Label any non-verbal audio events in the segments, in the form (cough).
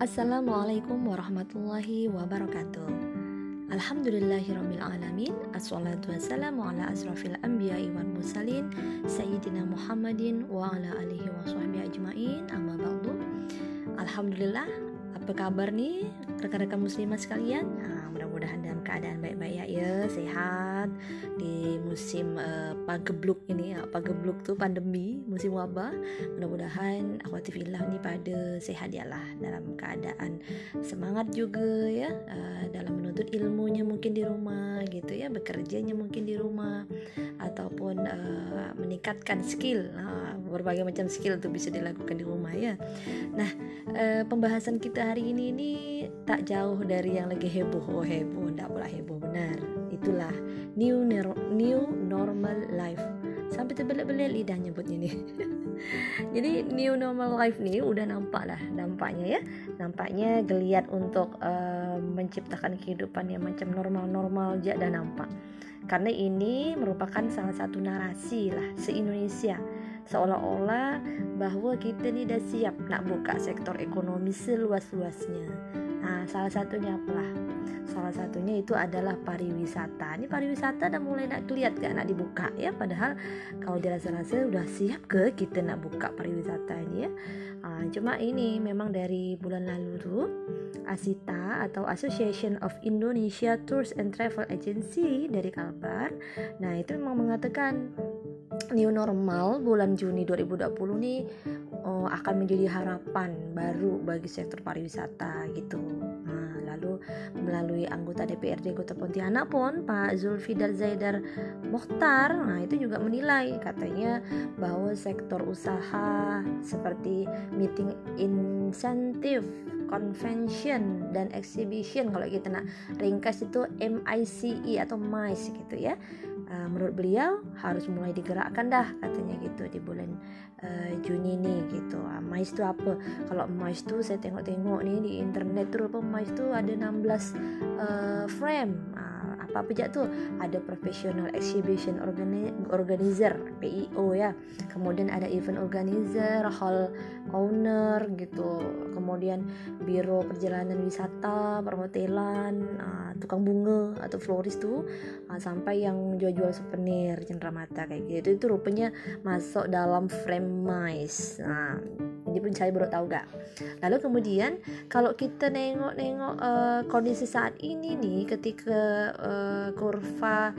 Assalamualaikum warahmatullahi wabarakatuh. Alhamdulillahirrabbilalamin Assalatu wassalamu ala asrafil anbiya'i wal mursalin Sayyidina Muhammadin wa ala alihi wa ajma'in. Amma ba'du. Alhamdulillah Apa kabar nih rekan-rekan muslimah sekalian? Nah, Mudah-mudahan dalam keadaan baik-baik ya, ya Sehat Di musim uh, pagebluk ini ya Pagebluk tuh pandemi Musim wabah. Mudah-mudahan akhwatifillah nih pada sehat ya lah Dalam keadaan semangat juga ya uh, Dalam menuntut ilmunya mungkin di rumah gitu ya Bekerjanya mungkin di rumah Ataupun uh, meningkatkan skill uh, Berbagai macam skill tuh bisa dilakukan di rumah ya. Nah uh, pembahasan kita hari ini ini tak jauh dari yang lagi heboh oh heboh tidak pula heboh benar. Itulah new new normal life. Sampai terbelit-belit lidah nyebutnya nih (laughs) jadi new normal life nih udah nampak lah dampaknya ya. Nampaknya geliat untuk uh, menciptakan kehidupan yang macam normal-normal aja dan nampak. Karena ini merupakan salah satu narasi lah se-Indonesia. Seolah-olah bahwa kita nih udah siap nak buka sektor ekonomi seluas-luasnya. Nah, salah satunya apalah? Salah satunya itu adalah pariwisata. Ini pariwisata udah mulai nak keliat gak nak dibuka ya. Padahal kalau dirasa-rasa udah siap ke kita nak buka pariwisata ini ya. Uh, cuma ini memang dari bulan lalu tuh ASITA atau Association of Indonesia Tours and Travel Agency dari Kalbar. Nah itu memang mengatakan new normal bulan Juni 2020 nih oh, akan menjadi harapan baru bagi sektor pariwisata gitu. Nah, lalu melalui anggota DPRD Kota Pontianak pun Pak Zulfidar Zaidar Mokhtar, nah itu juga menilai katanya bahwa sektor usaha seperti meeting insentif convention dan exhibition kalau kita nak ringkas itu MICE atau MICE gitu ya. Uh, menurut beliau harus mulai digerakkan dah katanya gitu di bulan uh, Juni nih gitu. Uh, MICE itu apa? Kalau MICE itu saya tengok-tengok nih di internet tuh apa MICE itu ada 16 uh, frame. Uh, apa aja tuh ada professional exhibition organizer PIO ya. Kemudian ada event organizer hall owner gitu. Kemudian biro perjalanan wisata perhotelan uh, tukang bunga atau florist tuh uh, sampai yang jual-jual souvenir cenderamata kayak gitu. Itu rupanya masuk dalam frame mice. Nah pun saya baru tahu gak lalu kemudian kalau kita nengok-nengok uh, kondisi saat ini nih ketika uh, kurva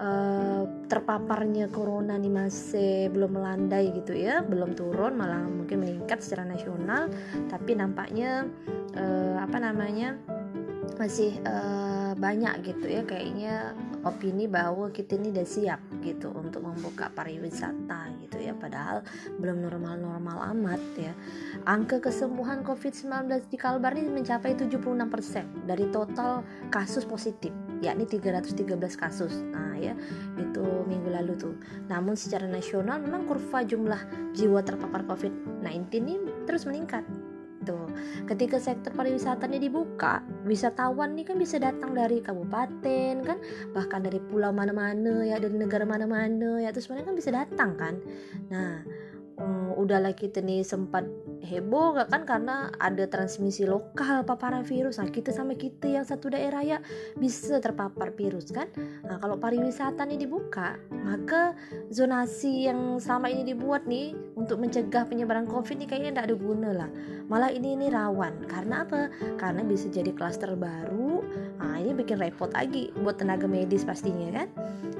uh, terpaparnya corona nih masih belum melandai gitu ya belum turun malah mungkin meningkat secara nasional tapi nampaknya uh, apa namanya masih uh, banyak gitu ya kayaknya opini bahwa kita ini udah siap gitu untuk membuka pariwisata gitu ya padahal belum normal-normal amat ya. Angka kesembuhan COVID-19 di Kalbar ini mencapai 76% dari total kasus positif yakni 313 kasus. Nah ya itu minggu lalu tuh. Namun secara nasional memang kurva jumlah jiwa terpapar COVID-19 ini terus meningkat gitu. Ketika sektor pariwisata ini dibuka, wisatawan nih kan bisa datang dari kabupaten kan, bahkan dari pulau mana-mana ya, dari negara mana-mana ya, terus mereka kan bisa datang kan. Nah, um, udahlah kita nih sempat heboh gak kan? Karena ada transmisi lokal paparan virus. Nah kita sama kita yang satu daerah ya bisa terpapar virus kan? Nah kalau pariwisata nih dibuka maka zonasi yang selama ini dibuat nih untuk mencegah penyebaran covid nih kayaknya tidak ada guna lah. Malah ini ini rawan. Karena apa? Karena bisa jadi klaster baru nah ini bikin repot lagi buat tenaga medis pastinya kan?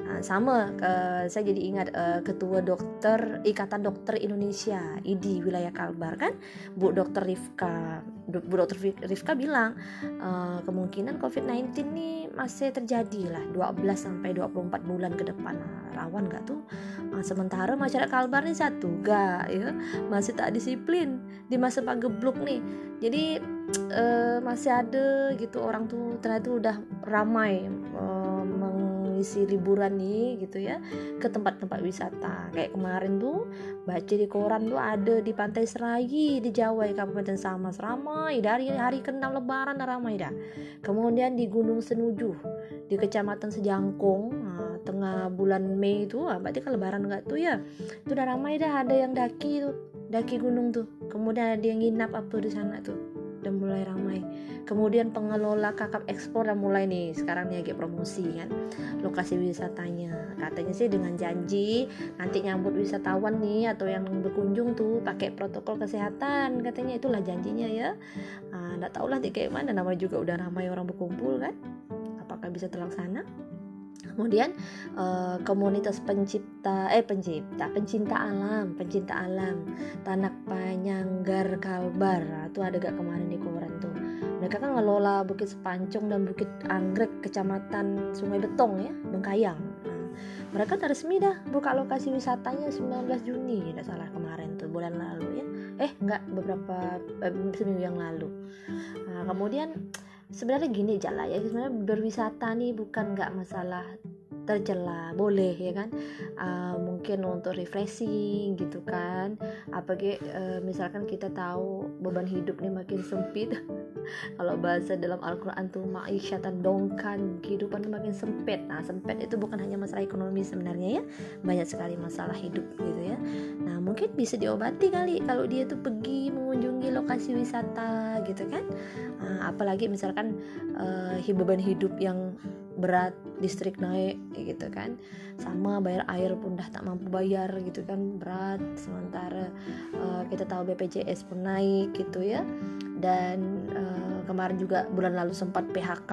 Nah, sama uh, saya jadi ingat uh, ketua dokter ikatan dokter Indonesia IDI wilayah Kalbar kan? Bu Dokter Rifka Bu Dokter Rifka bilang uh, kemungkinan COVID-19 ini masih terjadi lah 12 sampai 24 bulan ke depan. Nah, rawan gak tuh? Nah, sementara masyarakat Kalbar nih satu gak ya. Masih tak disiplin di masa pagebluk nih. Jadi uh, masih ada gitu. Orang tuh ternyata udah ramai uh, mengisi liburan nih gitu ya ke tempat-tempat wisata. Kayak kemarin tuh baca di koran tuh ada di pantai Serayi di Jawa ya Kabupaten Samas. Ramai dari hari ke-6 lebaran ramai dah. Kemudian di Gunung Senuju di Kecamatan Sejangkong nah, tengah bulan Mei itu ah, berarti kan lebaran enggak tuh ya itu udah ramai dah. Ada yang daki tuh daki gunung tuh. Kemudian ada yang nginap apa di sana tuh udah mulai ramai. Kemudian pengelola kakap ekspor udah mulai nih sekarang nih lagi promosi kan? Lokasi wisatanya. Katanya sih dengan janji nanti nyambut wisatawan nih atau yang berkunjung tuh pakai protokol kesehatan katanya. Itulah janjinya ya. Nah, nggak tahu lah kayak mana. Namanya juga udah ramai orang berkumpul kan? Apakah bisa terlaksana kemudian uh, komunitas pencipta eh pencipta pencinta alam pencinta alam tanak panyanggar kalbar. Nah, itu ada gak kemarin di koran tuh? Mereka kan ngelola Bukit Sepancung dan Bukit Anggrek kecamatan Sungai Betong ya Bengkayang. Nah, mereka resmi dah buka lokasi wisatanya 19 Juni tidak salah kemarin tuh bulan lalu ya. Eh enggak beberapa eh, seminggu yang lalu. Nah, kemudian sebenarnya gini jala ya sebenarnya berwisata nih bukan nggak masalah tercela boleh ya kan? Uh, mungkin untuk refreshing gitu kan. Apalagi uh, misalkan kita tahu beban hidup nih makin sempit. (laughs) Kalau bahasa dalam Al-Quran tuh ma'isyatan dongkan kehidupan makin sempit. Nah sempit itu bukan hanya masalah ekonomi sebenarnya ya. Banyak sekali masalah hidup gitu ya. Nah mungkin bisa diobati kali kalau dia tuh pergi mengunjungi lokasi wisata gitu kan. Uh, apalagi misalkan uh, beban hidup yang berat listrik naik gitu kan. Sama bayar air pun dah tak mampu bayar gitu kan. Berat sementara uh, kita tahu BPJS pun naik gitu ya. Dan uh, kemarin juga bulan lalu sempat PHK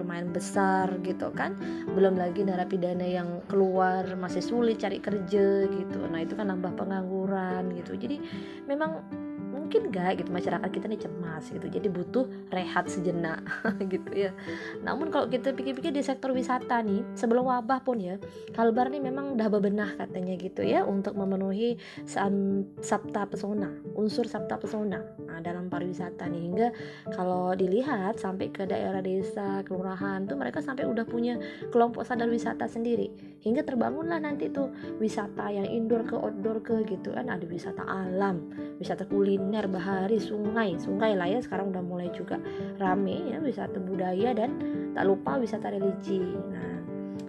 lumayan besar gitu kan. Belum lagi narapidana yang keluar masih sulit cari kerja gitu. Nah itu kan nambah pengangguran gitu. Jadi memang mungkin gak gitu masyarakat kita nih cemas gitu jadi butuh rehat sejenak (laughs) gitu ya. Namun kalau kita pikir-pikir di sektor wisata nih sebelum wabah pun ya Kalbar nih memang udah bebenah katanya gitu ya untuk memenuhi sabta pesona unsur sabta pesona nah, dalam pariwisata nih. Hingga kalau dilihat sampai ke daerah desa kelurahan tuh mereka sampai udah punya kelompok sadar wisata sendiri. Hingga terbangunlah nanti tuh wisata yang indoor ke outdoor ke gitu kan ada wisata alam wisata kuliner air bahari sungai. Sungai lah ya sekarang udah mulai juga rame ya wisata budaya dan tak lupa wisata religi. Nah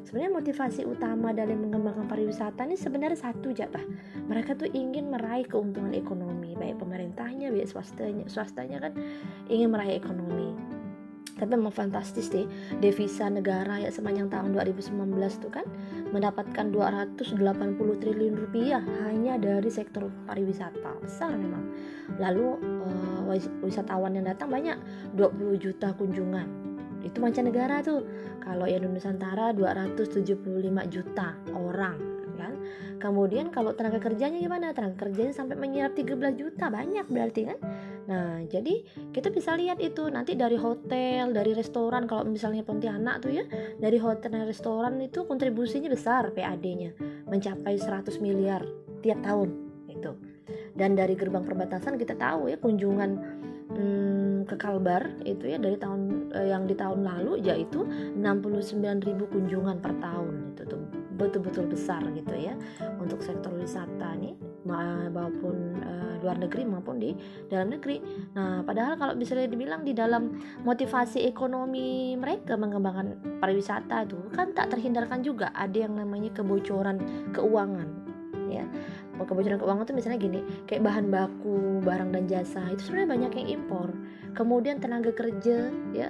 sebenarnya motivasi utama dalam mengembangkan pariwisata ini sebenarnya satu aja pak. Mereka tuh ingin meraih keuntungan ekonomi. Baik pemerintahnya baik swastanya swastanya kan ingin meraih ekonomi tapi memang fantastis deh. Devisa negara ya sepanjang tahun 2019 tuh kan mendapatkan 280 triliun rupiah hanya dari sektor pariwisata. Besar memang. Lalu uh, wisatawan yang datang banyak 20 juta kunjungan. Itu mancanegara tuh. Kalau yang Nusantara 275 juta orang kan. Kemudian kalau tenaga kerjanya gimana? Tenaga kerjanya sampai menyerap 13 juta. Banyak berarti kan Nah, jadi kita bisa lihat itu nanti dari hotel, dari restoran kalau misalnya Pontianak tuh ya, dari hotel dan restoran itu kontribusinya besar PAD-nya, mencapai 100 miliar tiap tahun itu. Dan dari gerbang perbatasan kita tahu ya kunjungan hmm, ke Kalbar itu ya dari tahun eh, yang di tahun lalu yaitu 69.000 kunjungan per tahun itu tuh betul-betul besar gitu ya untuk sektor wisata nih maupun uh, luar negeri maupun di dalam negeri. Nah, padahal kalau bisa dibilang di dalam motivasi ekonomi mereka mengembangkan pariwisata itu kan tak terhindarkan juga ada yang namanya kebocoran keuangan ya. Kebocoran keuangan itu misalnya gini kayak bahan baku barang dan jasa itu sebenarnya banyak yang impor. Kemudian tenaga kerja ya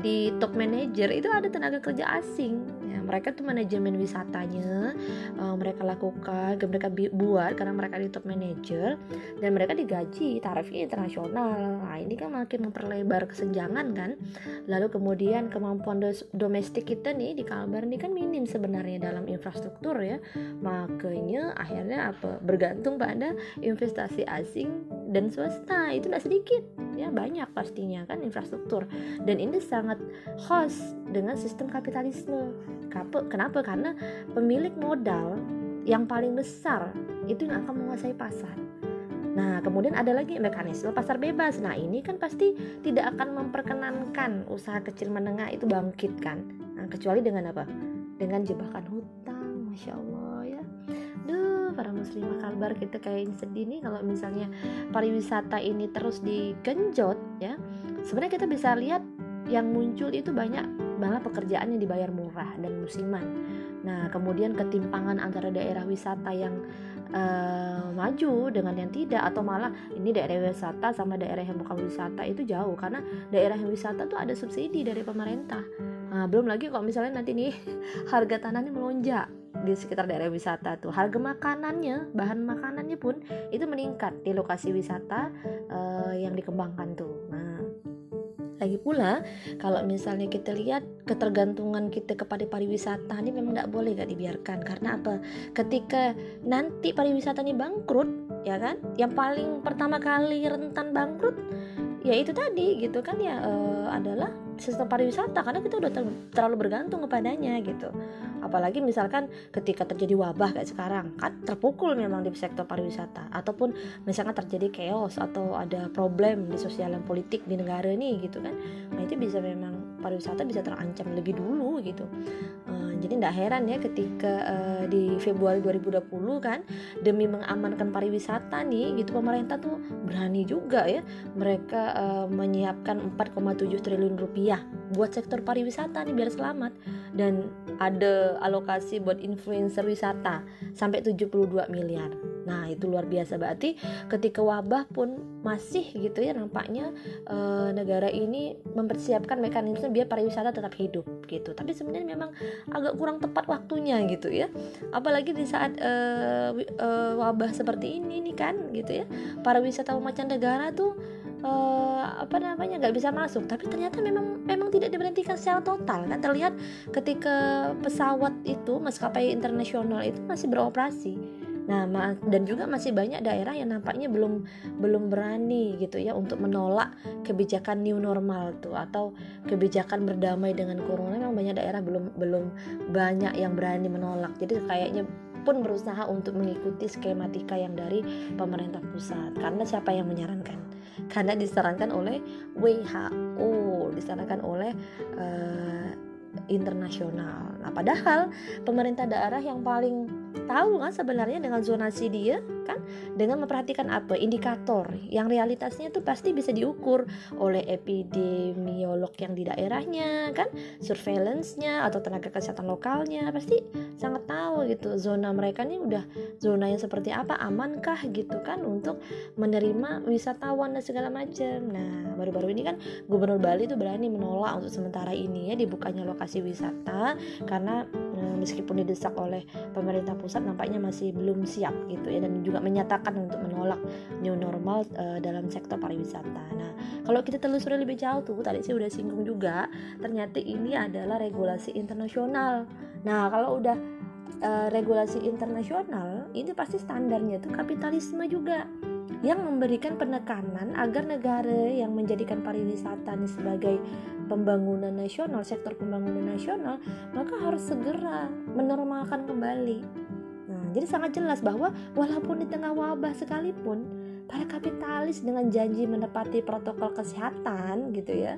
di top manager itu ada tenaga kerja asing ya, mereka tuh manajemen wisatanya uh, mereka lakukan mereka buat karena mereka di top manager dan mereka digaji tarifnya internasional. Nah ini kan makin memperlebar kesenjangan kan. Lalu kemudian kemampuan domestik kita nih di Kalbar ini kan minim sebenarnya dalam infrastruktur ya. Makanya akhirnya apa bergantung pada investasi asing dan swasta. Itu tidak sedikit ya banyak pastinya kan infrastruktur. Dan ini sangat host dengan sistem kapitalisme kenapa karena pemilik modal yang paling besar itu yang akan menguasai pasar Nah, kemudian ada lagi mekanisme pasar bebas. Nah, ini kan pasti tidak akan memperkenankan usaha kecil menengah itu bangkit kan. Nah, kecuali dengan apa? Dengan jebakan hutang, masya Allah ya. Duh, para muslimah kalbar kita kayak sedih nih kalau misalnya pariwisata ini terus digenjot ya sebenarnya kita bisa lihat yang muncul itu banyak malah pekerjaan yang dibayar murah daerah dan musiman. Nah, kemudian ketimpangan antara daerah wisata yang uh, maju dengan yang tidak atau malah ini daerah wisata sama daerah yang bukan wisata itu jauh karena daerah yang wisata tuh ada subsidi dari pemerintah. Nah, belum lagi kalau misalnya nanti nih (laughs) harga tanahnya melonjak di sekitar daerah wisata tuh harga makanannya bahan makanannya pun itu meningkat di lokasi wisata uh, yang dikembangkan tuh nah lagi pula kalau misalnya kita lihat ketergantungan kita kepada pariwisata ini memang tidak boleh gak dibiarkan. Karena apa? Ketika nanti pariwisata ini bangkrut ya kan? Yang paling pertama kali rentan bangkrut ya itu tadi gitu kan ya uh, adalah sistem pariwisata karena kita udah ter terlalu bergantung kepadanya gitu. Apalagi misalkan ketika terjadi wabah kayak sekarang kan terpukul memang di sektor pariwisata. Ataupun misalkan terjadi chaos atau ada problem di sosial dan politik di negara ini gitu kan. Nah itu bisa memang pariwisata bisa terancam lebih dulu gitu uh, jadi tidak heran ya ketika uh, di Februari 2020 kan demi mengamankan pariwisata nih gitu pemerintah tuh berani juga ya mereka uh, menyiapkan 4,7 triliun rupiah buat sektor pariwisata nih biar selamat dan ada alokasi buat influencer wisata sampai 72 miliar. Nah, itu luar biasa berarti ketika wabah pun masih gitu ya nampaknya e, negara ini mempersiapkan mekanisme biar pariwisata tetap hidup gitu. Tapi sebenarnya memang agak kurang tepat waktunya gitu ya. Apalagi di saat e, e, wabah seperti ini nih kan gitu ya. Para wisatawan mancanegara tuh uh, apa namanya nggak bisa masuk tapi ternyata memang memang tidak diberhentikan secara total kan terlihat ketika pesawat itu maskapai internasional itu masih beroperasi Nah, dan juga masih banyak daerah yang nampaknya belum belum berani gitu ya untuk menolak kebijakan new normal tuh atau kebijakan berdamai dengan corona. Memang banyak daerah belum belum banyak yang berani menolak. Jadi kayaknya pun berusaha untuk mengikuti skematika yang dari pemerintah pusat. Karena siapa yang menyarankan? karena disarankan oleh WHO disarankan oleh uh, internasional. Nah, padahal pemerintah daerah yang paling tahu kan sebenarnya dengan zonasi dia kan dengan memperhatikan apa? Indikator yang realitasnya itu pasti bisa diukur oleh epidemiolog yang di daerahnya kan? Surveillance-nya atau tenaga kesehatan lokalnya pasti sangat tahu gitu zona mereka ini udah zona yang seperti apa amankah gitu kan untuk menerima wisatawan dan segala macam nah baru-baru ini kan gubernur Bali itu berani menolak untuk sementara ini ya dibukanya lokasi wisata karena eh, meskipun didesak oleh pemerintah pusat nampaknya masih belum siap gitu ya dan juga menyatakan untuk menolak new normal uh, dalam sektor pariwisata. Nah, kalau kita telusuri lebih jauh tuh tadi sih udah singgung juga, ternyata ini adalah regulasi internasional. Nah, kalau udah uh, regulasi internasional, ini pasti standarnya tuh kapitalisme juga yang memberikan penekanan agar negara yang menjadikan pariwisata ini sebagai pembangunan nasional, sektor pembangunan nasional, maka harus segera menormalkan kembali. Jadi sangat jelas bahwa walaupun di tengah wabah sekalipun, para kapitalis dengan janji menepati protokol kesehatan gitu ya,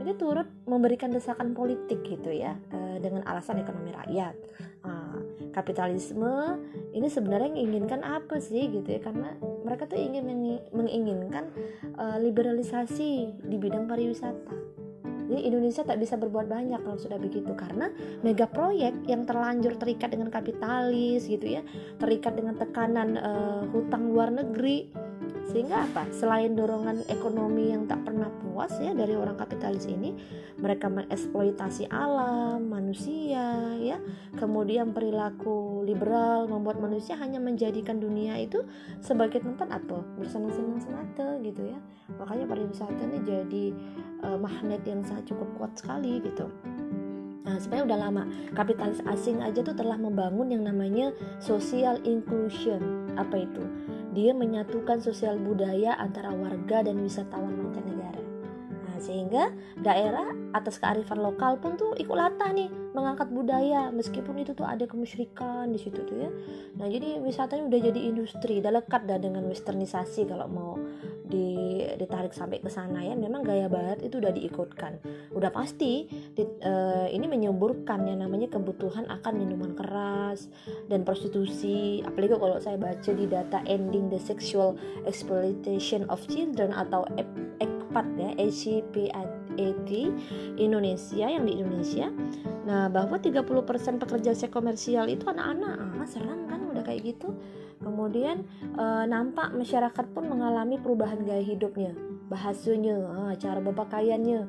ini turut memberikan desakan politik gitu ya, eh, dengan alasan ekonomi rakyat. Nah, kapitalisme ini sebenarnya menginginkan apa sih gitu ya karena mereka tuh ingin menginginkan uh, liberalisasi di bidang pariwisata jadi Indonesia tak bisa berbuat banyak kalau sudah begitu. Karena mega proyek yang terlanjur terikat dengan kapitalis gitu ya terikat dengan tekanan uh, hutang luar negeri. Sehingga apa? Selain dorongan ekonomi yang tak pernah puas ya dari orang kapitalis ini mereka mengeksploitasi alam manusia kemudian perilaku liberal membuat manusia hanya menjadikan dunia itu sebagai tempat apa bersenang-senang semata gitu ya makanya pariwisata ini jadi uh, magnet yang sangat cukup kuat sekali gitu Nah, sebenarnya udah lama kapitalis asing aja tuh telah membangun yang namanya social inclusion. Apa itu? Dia menyatukan sosial budaya antara warga dan wisatawan mancanegara. Sehingga daerah atas kearifan lokal pun tuh ikut latah nih mengangkat budaya meskipun itu tuh ada kemusyrikan di situ tuh ya. Nah, jadi wisatanya udah jadi industri, udah lekat dah dengan westernisasi kalau mau di, ditarik sampai ke sana ya. Memang gaya barat itu udah diikutkan. Udah pasti di, uh, ini menyuburkan yang namanya kebutuhan akan minuman keras dan prostitusi. Apalagi kalau saya baca di data ending the sexual exploitation of children atau ECPAT ya ECPAT Indonesia yang di Indonesia. Nah bahwa 30% pekerja seks komersial itu anak-anak. Ah serem kan udah kayak gitu kemudian e, nampak masyarakat pun mengalami perubahan gaya hidupnya. Bahasanya ah, cara berpakaiannya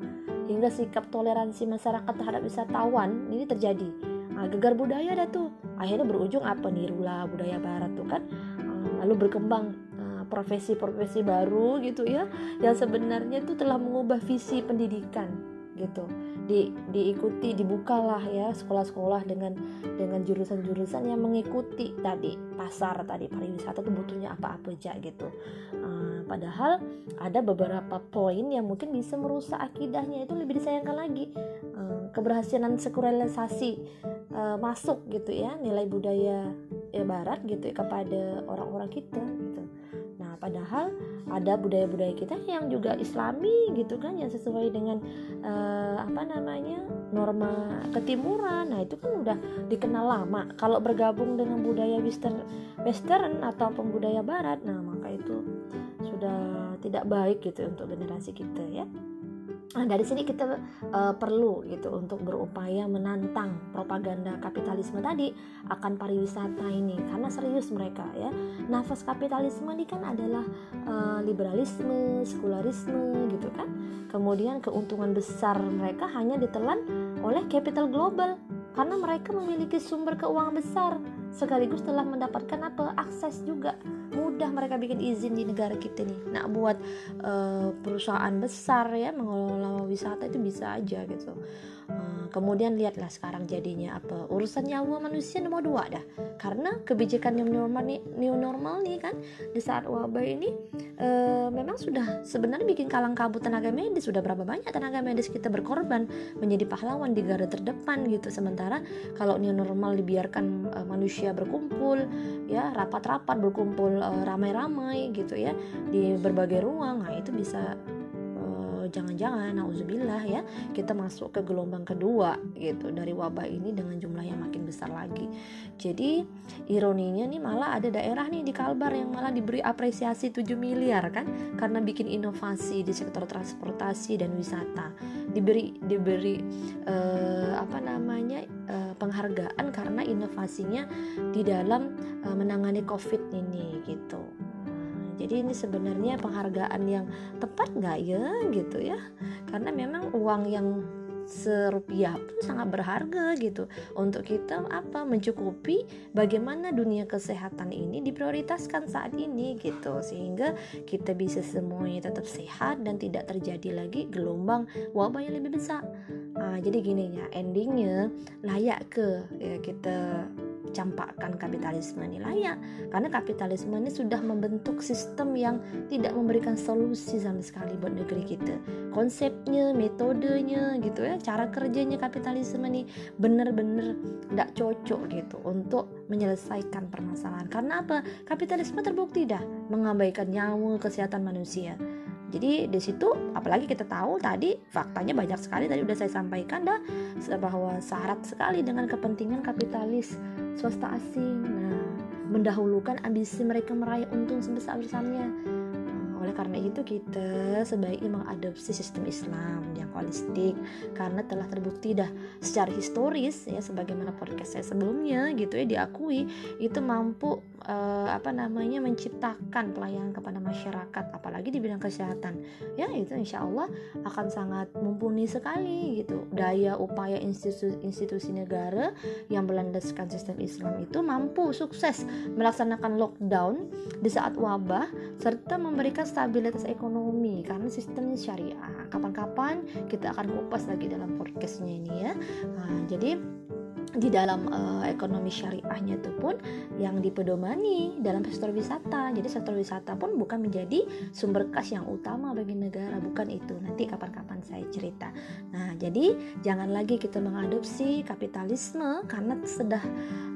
hingga sikap toleransi masyarakat terhadap wisatawan ini terjadi. Nah, gegar budaya ada tuh akhirnya berujung apa? Nirula budaya barat tuh kan. Ah, lalu berkembang ah, profesi-profesi baru gitu ya yang sebenarnya itu telah mengubah visi pendidikan gitu. Di diikuti dibukalah ya sekolah-sekolah dengan dengan jurusan-jurusan yang mengikuti tadi pasar tadi pariwisata itu butuhnya apa-apa aja gitu. Uh, padahal ada beberapa poin yang mungkin bisa merusak akidahnya itu lebih disayangkan lagi. Uh, keberhasilan sekularisasi uh, masuk gitu ya nilai budaya ya barat gitu ya, kepada orang-orang kita padahal ada budaya-budaya kita yang juga islami gitu kan yang sesuai dengan uh, apa namanya norma ketimuran. Nah itu kan udah dikenal lama. Kalau bergabung dengan budaya western western atau budaya barat nah maka itu sudah tidak baik gitu untuk generasi kita ya Nah, dari sini kita uh, perlu gitu untuk berupaya menantang propaganda kapitalisme tadi akan pariwisata ini karena serius mereka ya. Nafas kapitalisme ini kan adalah uh, liberalisme, sekularisme gitu kan. Kemudian keuntungan besar mereka hanya ditelan oleh capital global karena mereka memiliki sumber keuangan besar sekaligus telah mendapatkan apa? Akses juga. Mudah mereka bikin izin di negara kita nih. Nah buat uh, perusahaan besar ya mengelola wisata itu bisa aja gitu. Uh, kemudian lihatlah sekarang jadinya apa? Urusan nyawa manusia nomor dua dah. Karena kebijakan new normal nih new normal nih kan di saat wabah ini uh, memang sudah sebenarnya bikin kalang kabut tenaga medis. Sudah berapa banyak tenaga medis kita berkorban menjadi pahlawan di garda terdepan gitu. Sementara kalau new normal dibiarkan uh, manusia berkumpul ya rapat-rapat berkumpul uh, ramai-ramai gitu ya di berbagai ruang. Nah itu bisa jangan-jangan nauzubillah ya kita masuk ke gelombang kedua gitu dari wabah ini dengan jumlah yang makin besar lagi jadi ironinya nih malah ada daerah nih di Kalbar yang malah diberi apresiasi 7 miliar kan karena bikin inovasi di sektor transportasi dan wisata diberi diberi uh, apa namanya uh, penghargaan karena inovasinya di dalam uh, menangani COVID ini gitu. Jadi ini sebenarnya penghargaan yang tepat nggak ya gitu ya? Karena memang uang yang serupiah pun sangat berharga gitu. Untuk kita apa mencukupi bagaimana dunia kesehatan ini diprioritaskan saat ini gitu. Sehingga kita bisa semuanya tetap sehat dan tidak terjadi lagi gelombang wabah yang lebih besar. Nah, jadi gini ya endingnya layak ke ya kita campakkan kapitalisme ini layak. Karena kapitalisme ini sudah membentuk sistem yang tidak memberikan solusi sama sekali buat negeri kita. Konsepnya metodenya gitu ya cara kerjanya kapitalisme ini benar-benar tidak cocok gitu untuk menyelesaikan permasalahan. Karena apa? Kapitalisme terbukti dah mengabaikan nyawa kesehatan manusia jadi di situ apalagi kita tahu tadi faktanya banyak sekali tadi udah saya sampaikan dah bahwa syarat sekali dengan kepentingan kapitalis swasta asing. Nah, mendahulukan ambisi mereka meraih untung sebesar-besarnya oleh karena itu kita sebaiknya mengadopsi sistem Islam yang holistik karena telah terbukti dah secara historis ya sebagaimana podcast saya sebelumnya gitu ya diakui itu mampu uh, apa namanya menciptakan pelayanan kepada masyarakat apalagi di bidang kesehatan. Ya itu insya Allah akan sangat mumpuni sekali gitu. Daya upaya institusi, institusi negara yang berlandaskan sistem Islam itu mampu sukses melaksanakan lockdown di saat wabah serta memberikan stabilitas ekonomi karena sistemnya syariah. Kapan-kapan kita akan kupas lagi dalam podcastnya ini ya. Nah, jadi di dalam uh, ekonomi syariahnya itu pun yang dipedomani dalam sektor wisata. Jadi sektor wisata pun bukan menjadi sumber kas yang utama bagi negara, bukan itu. Nanti kapan-kapan saya cerita. Nah, jadi jangan lagi kita mengadopsi kapitalisme karena sudah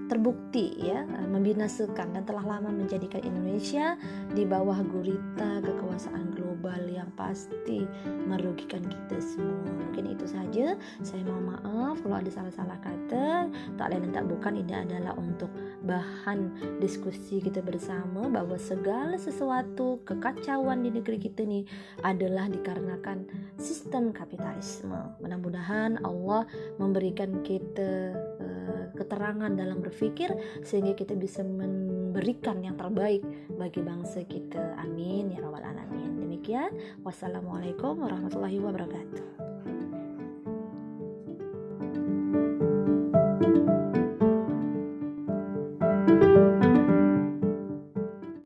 terbukti ya membinasakan dan telah lama menjadikan Indonesia di bawah gurita kekuasaan global yang pasti merugikan kita semua. Mungkin itu saja. Saya mohon maaf kalau ada salah-salah kata. Tak lain dan tak bukan ini adalah untuk bahan diskusi kita bersama bahwa segala sesuatu kekacauan di negeri kita ni adalah dikarenakan sistem kapitalisme. Mudah-mudahan Allah memberikan kita uh, keterangan dalam berpikir sehingga kita bisa memberikan yang terbaik bagi bangsa kita. Amin ya rabbal alamin. Demikian, wassalamualaikum warahmatullahi wabarakatuh.